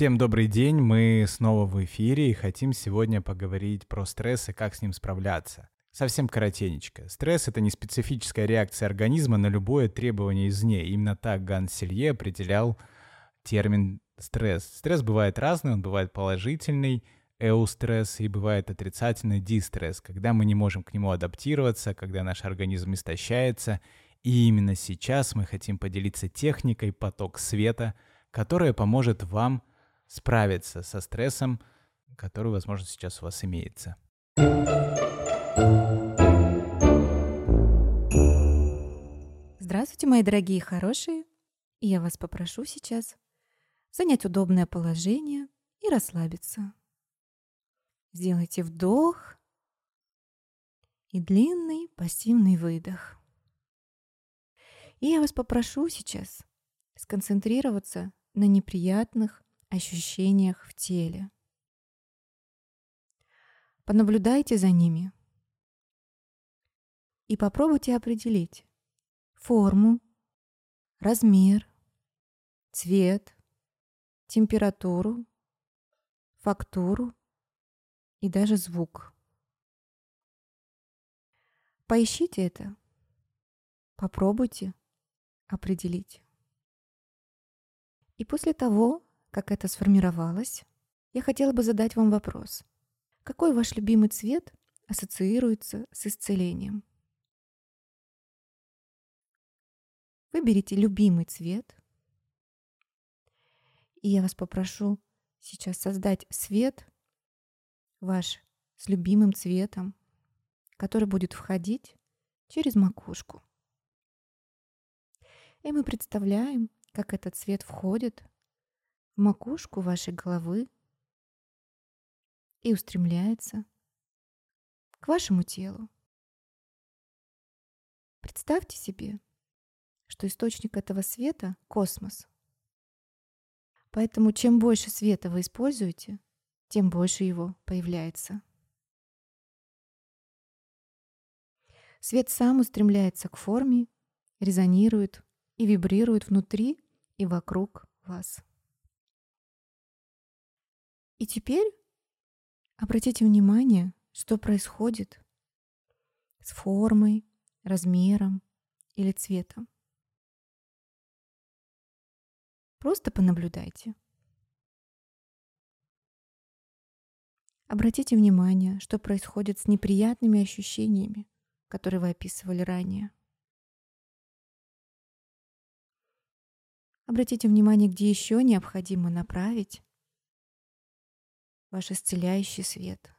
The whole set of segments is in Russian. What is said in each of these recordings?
Всем добрый день, мы снова в эфире и хотим сегодня поговорить про стресс и как с ним справляться. Совсем коротенечко. Стресс — это не специфическая реакция организма на любое требование извне. Именно так Ганс Селье определял термин стресс. Стресс бывает разный, он бывает положительный, эустресс, и бывает отрицательный дистресс, когда мы не можем к нему адаптироваться, когда наш организм истощается. И именно сейчас мы хотим поделиться техникой поток света, которая поможет вам справиться со стрессом, который, возможно, сейчас у вас имеется. Здравствуйте, мои дорогие хорошие. Я вас попрошу сейчас занять удобное положение и расслабиться. Сделайте вдох и длинный пассивный выдох. И я вас попрошу сейчас сконцентрироваться на неприятных ощущениях в теле. Понаблюдайте за ними и попробуйте определить форму, размер, цвет, температуру, фактуру и даже звук. Поищите это, попробуйте определить. И после того, как это сформировалось, я хотела бы задать вам вопрос. Какой ваш любимый цвет ассоциируется с исцелением? Выберите любимый цвет. И я вас попрошу сейчас создать свет ваш с любимым цветом, который будет входить через макушку. И мы представляем, как этот цвет входит макушку вашей головы и устремляется к вашему телу. Представьте себе, что источник этого света — космос. Поэтому чем больше света вы используете, тем больше его появляется. Свет сам устремляется к форме, резонирует и вибрирует внутри и вокруг вас. И теперь обратите внимание, что происходит с формой, размером или цветом. Просто понаблюдайте. Обратите внимание, что происходит с неприятными ощущениями, которые вы описывали ранее. Обратите внимание, где еще необходимо направить ваш исцеляющий свет.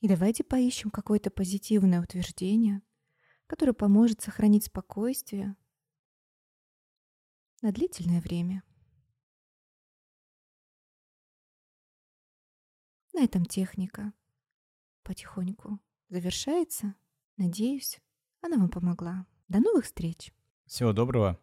И давайте поищем какое-то позитивное утверждение, которое поможет сохранить спокойствие на длительное время. На этом техника потихоньку завершается. Надеюсь, она вам помогла. До новых встреч! Всего доброго!